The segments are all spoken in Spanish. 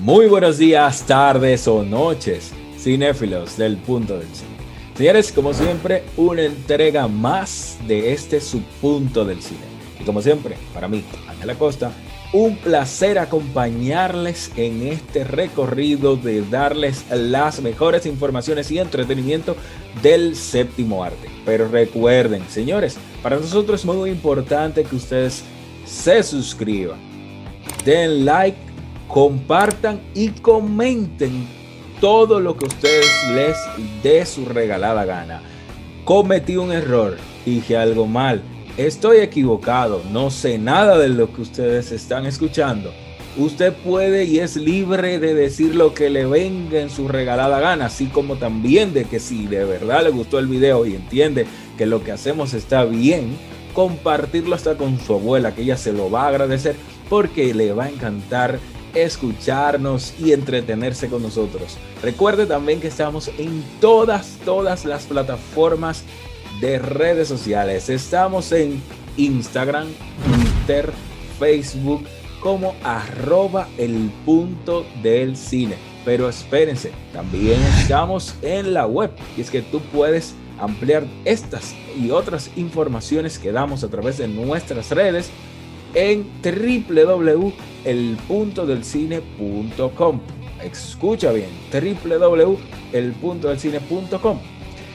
Muy buenos días, tardes o noches, cinéfilos del punto del cine. Señores, como siempre, una entrega más de este subpunto del cine. Y como siempre, para mí, Ángela Costa, un placer acompañarles en este recorrido de darles las mejores informaciones y entretenimiento del séptimo arte. Pero recuerden, señores, para nosotros es muy importante que ustedes se suscriban, den like compartan y comenten todo lo que ustedes les dé su regalada gana. Cometí un error, dije algo mal, estoy equivocado, no sé nada de lo que ustedes están escuchando. Usted puede y es libre de decir lo que le venga en su regalada gana, así como también de que si de verdad le gustó el video y entiende que lo que hacemos está bien, compartirlo hasta con su abuela, que ella se lo va a agradecer porque le va a encantar escucharnos y entretenerse con nosotros. Recuerde también que estamos en todas, todas las plataformas de redes sociales. Estamos en Instagram, Twitter, Facebook como arroba el punto del cine. Pero espérense, también estamos en la web y es que tú puedes ampliar estas y otras informaciones que damos a través de nuestras redes en www.elpuntodelcine.com. Escucha bien, www.elpuntodelcine.com.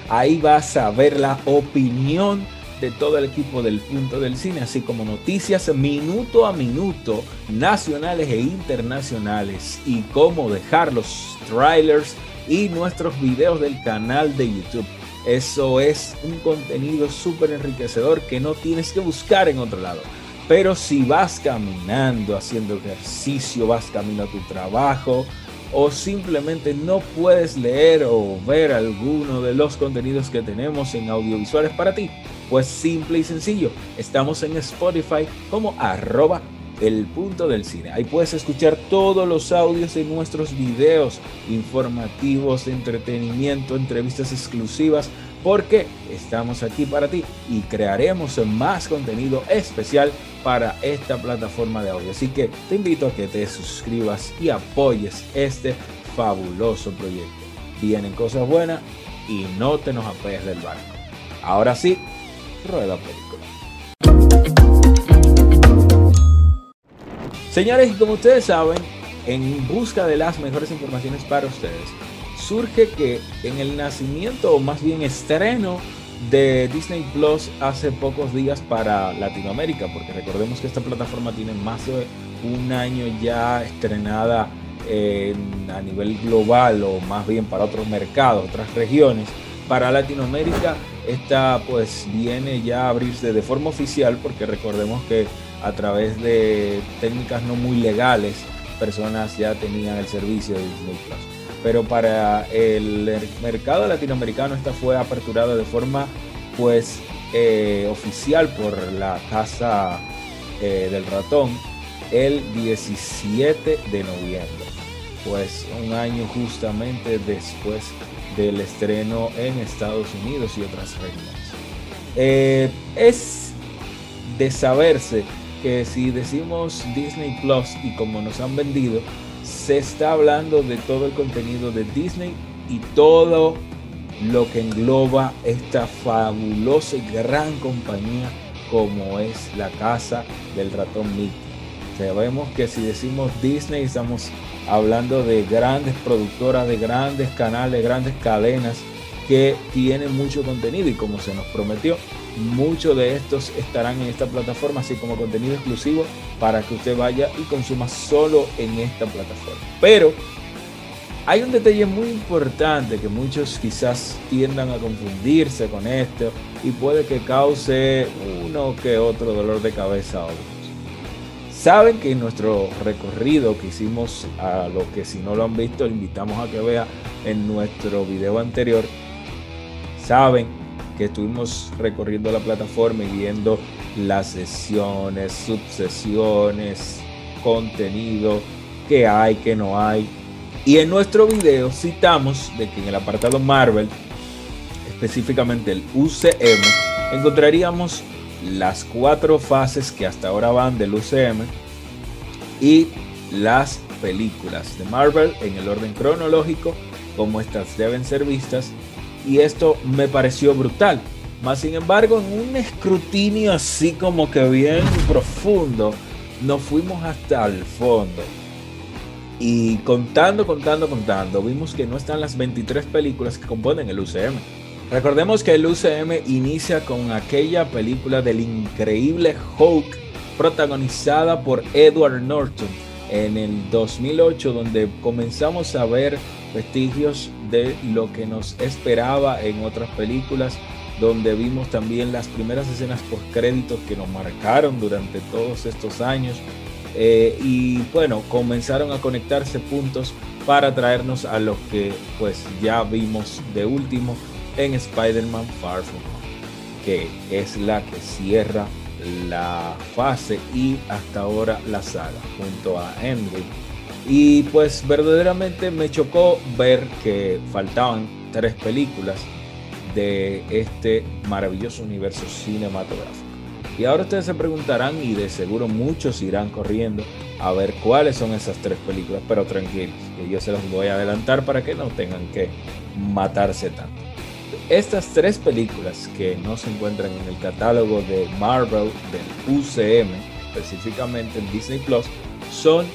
Ahí vas a ver la opinión de todo el equipo del Punto del Cine, así como noticias minuto a minuto, nacionales e internacionales, y cómo dejar los trailers y nuestros videos del canal de YouTube. Eso es un contenido súper enriquecedor que no tienes que buscar en otro lado. Pero si vas caminando, haciendo ejercicio, vas camino a tu trabajo, o simplemente no puedes leer o ver alguno de los contenidos que tenemos en audiovisuales para ti, pues simple y sencillo, estamos en Spotify como arroba el punto del cine. Ahí puedes escuchar todos los audios de nuestros videos informativos, entretenimiento, entrevistas exclusivas, porque estamos aquí para ti y crearemos más contenido especial para esta plataforma de audio. Así que te invito a que te suscribas y apoyes este fabuloso proyecto. Vienen cosas buenas y no te nos apegues del barco. Ahora sí, rueda película. Señores, como ustedes saben, en busca de las mejores informaciones para ustedes, surge que en el nacimiento, o más bien estreno de Disney Plus hace pocos días para Latinoamérica, porque recordemos que esta plataforma tiene más de un año ya estrenada a nivel global o más bien para otros mercados, otras regiones. Para Latinoamérica esta pues viene ya a abrirse de forma oficial porque recordemos que a través de técnicas no muy legales personas ya tenían el servicio de Disney Plus pero para el mercado latinoamericano esta fue aperturada de forma pues eh, oficial por la Casa eh, del Ratón el 17 de noviembre, pues un año justamente después del estreno en Estados Unidos y otras regiones. Eh, es de saberse que si decimos Disney Plus y como nos han vendido, se está hablando de todo el contenido de Disney y todo lo que engloba esta fabulosa y gran compañía como es la casa del ratón Mickey. Sabemos que si decimos Disney estamos hablando de grandes productoras, de grandes canales, grandes cadenas que tienen mucho contenido y como se nos prometió, Muchos de estos estarán en esta plataforma, así como contenido exclusivo para que usted vaya y consuma solo en esta plataforma. Pero hay un detalle muy importante que muchos quizás tiendan a confundirse con esto y puede que cause uno que otro dolor de cabeza. Saben que en nuestro recorrido que hicimos a lo que si no lo han visto, invitamos a que vea en nuestro video anterior. Saben que estuvimos recorriendo la plataforma y viendo las sesiones, subsesiones, contenido, que hay, que no hay. Y en nuestro video citamos de que en el apartado Marvel, específicamente el UCM, encontraríamos las cuatro fases que hasta ahora van del UCM y las películas de Marvel en el orden cronológico, como estas deben ser vistas, y esto me pareció brutal. Más sin embargo, en un escrutinio así como que bien profundo, nos fuimos hasta el fondo. Y contando, contando, contando, vimos que no están las 23 películas que componen el UCM. Recordemos que el UCM inicia con aquella película del increíble Hulk protagonizada por Edward Norton en el 2008 donde comenzamos a ver vestigios de lo que nos esperaba en otras películas donde vimos también las primeras escenas post créditos que nos marcaron durante todos estos años eh, y bueno comenzaron a conectarse puntos para traernos a lo que pues ya vimos de último en Spider-Man Far From Home que es la que cierra la fase y hasta ahora la saga junto a Henry. Y pues verdaderamente me chocó ver que faltaban tres películas de este maravilloso universo cinematográfico. Y ahora ustedes se preguntarán y de seguro muchos irán corriendo a ver cuáles son esas tres películas, pero tranquilos, que yo se los voy a adelantar para que no tengan que matarse tanto. Estas tres películas que no se encuentran en el catálogo de Marvel del UCM, específicamente en Disney Plus, son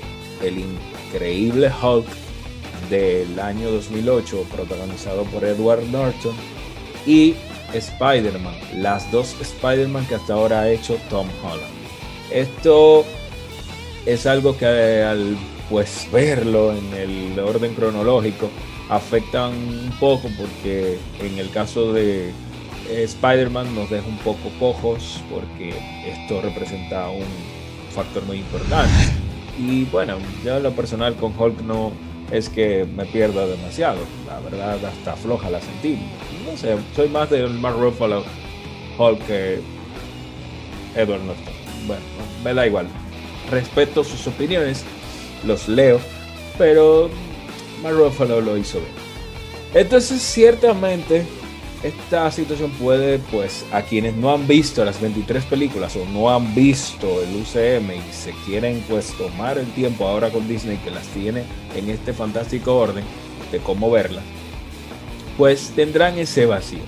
el increíble Hulk del año 2008, protagonizado por Edward Norton, y Spider-Man, las dos Spider-Man que hasta ahora ha hecho Tom Holland. Esto es algo que al pues verlo en el orden cronológico afectan un poco porque en el caso de Spider-Man nos deja un poco cojos porque esto representa un factor muy importante. Y bueno, yo en lo personal con Hulk no es que me pierda demasiado, la verdad hasta floja la sentí. No sé, soy más del Mark Ruffalo Hulk que Edward. Bueno, me da igual. Respeto sus opiniones, los leo, pero Mark Ruffalo lo hizo bien. Entonces, ciertamente, esta situación puede, pues, a quienes no han visto las 23 películas o no han visto el UCM y se quieren, pues, tomar el tiempo ahora con Disney que las tiene en este fantástico orden de cómo verlas, pues tendrán ese vacío.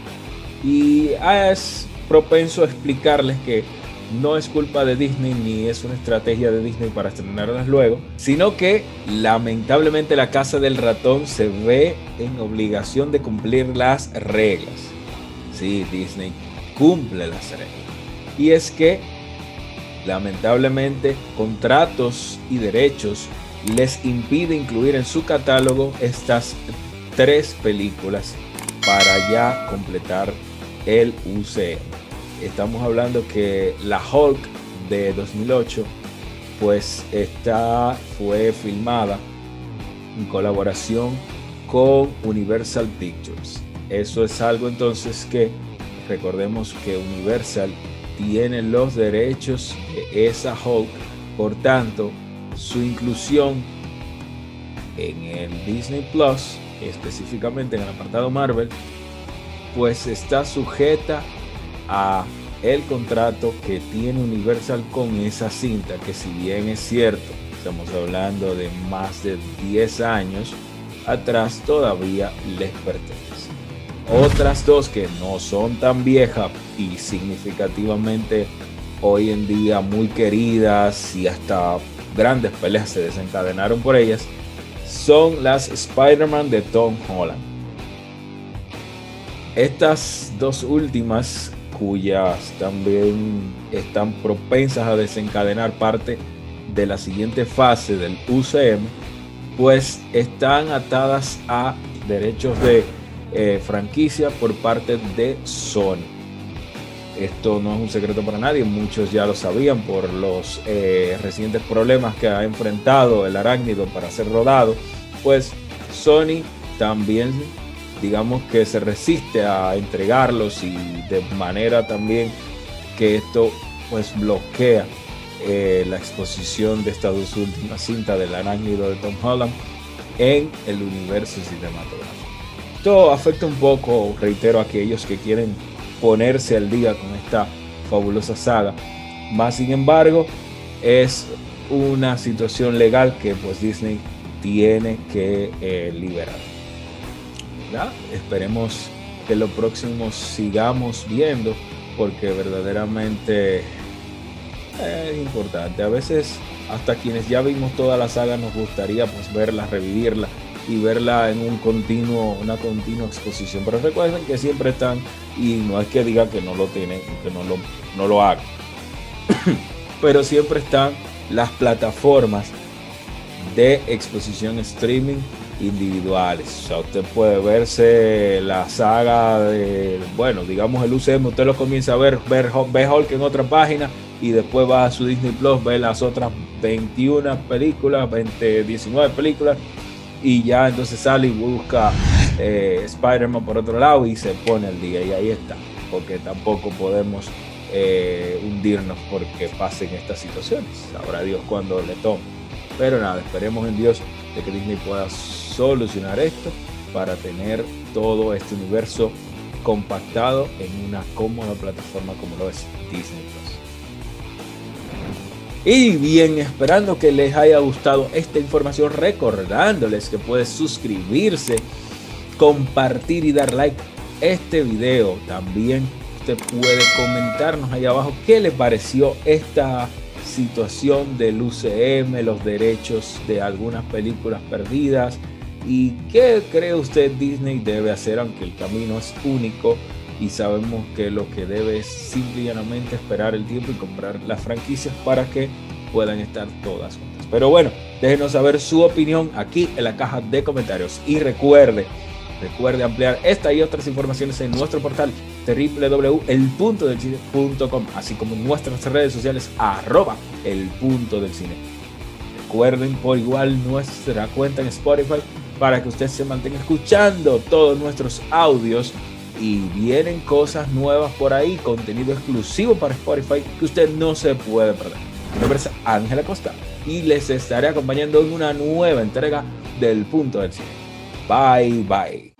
Y es propenso a explicarles que no es culpa de Disney ni es una estrategia de Disney para estrenarlas luego, sino que lamentablemente la casa del ratón se ve en obligación de cumplir las reglas. Sí, Disney cumple las reglas. Y es que lamentablemente contratos y derechos les impide incluir en su catálogo estas tres películas para ya completar el UCM estamos hablando que la Hulk de 2008 pues fue filmada en colaboración con Universal Pictures. Eso es algo entonces que recordemos que Universal tiene los derechos de esa Hulk, por tanto su inclusión en el Disney Plus, específicamente en el apartado Marvel, pues está sujeta el contrato que tiene Universal con esa cinta, que si bien es cierto, estamos hablando de más de 10 años atrás, todavía les pertenece. Otras dos que no son tan viejas y significativamente hoy en día muy queridas y hasta grandes peleas se desencadenaron por ellas, son las Spider-Man de Tom Holland. Estas dos últimas cuyas también están propensas a desencadenar parte de la siguiente fase del UCM, pues están atadas a derechos de eh, franquicia por parte de Sony. Esto no es un secreto para nadie, muchos ya lo sabían por los eh, recientes problemas que ha enfrentado el arácnido para ser rodado, pues Sony también digamos que se resiste a entregarlos y de manera también que esto pues bloquea eh, la exposición de estas dos últimas cintas del arácnido de Tom Holland en el universo cinematográfico. Esto afecta un poco, reitero, a aquellos que quieren ponerse al día con esta fabulosa saga. Más sin embargo, es una situación legal que pues Disney tiene que eh, liberar. Esperemos que lo próximo sigamos viendo porque verdaderamente es importante. A veces hasta quienes ya vimos toda la saga nos gustaría pues verla, revivirla y verla en un continuo, una continua exposición. Pero recuerden que siempre están, y no es que diga que no lo tienen, que no lo, no lo hagan, pero siempre están las plataformas de exposición streaming individuales. O sea, usted puede verse la saga de, bueno, digamos el UCM, usted lo comienza a ver, ver, ve Hulk en otra página y después va a su Disney Plus, ve las otras 21 películas, 20, 19 películas y ya entonces sale y busca eh, Spider-Man por otro lado y se pone al día y ahí está, porque tampoco podemos eh, hundirnos porque pasen estas situaciones. Sabrá Dios cuando le tome. Pero nada, esperemos en Dios de que Disney pueda solucionar esto para tener todo este universo compactado en una cómoda plataforma como lo es Disney Plus. Y bien, esperando que les haya gustado esta información, recordándoles que puede suscribirse, compartir y dar like este video. También usted puede comentarnos ahí abajo qué le pareció esta situación del UCM, los derechos de algunas películas perdidas y qué cree usted Disney debe hacer, aunque el camino es único y sabemos que lo que debe es simplemente esperar el tiempo y comprar las franquicias para que puedan estar todas juntas. Pero bueno, déjenos saber su opinión aquí en la caja de comentarios y recuerde, recuerde ampliar esta y otras informaciones en nuestro portal www.elpuntodelcine.com, así como en nuestras redes sociales arroba el punto del cine. Recuerden por igual nuestra cuenta en Spotify para que usted se mantenga escuchando todos nuestros audios y vienen cosas nuevas por ahí, contenido exclusivo para Spotify que usted no se puede perder. Mi nombre es Ángela Costa y les estaré acompañando en una nueva entrega del Punto del Cine. Bye bye.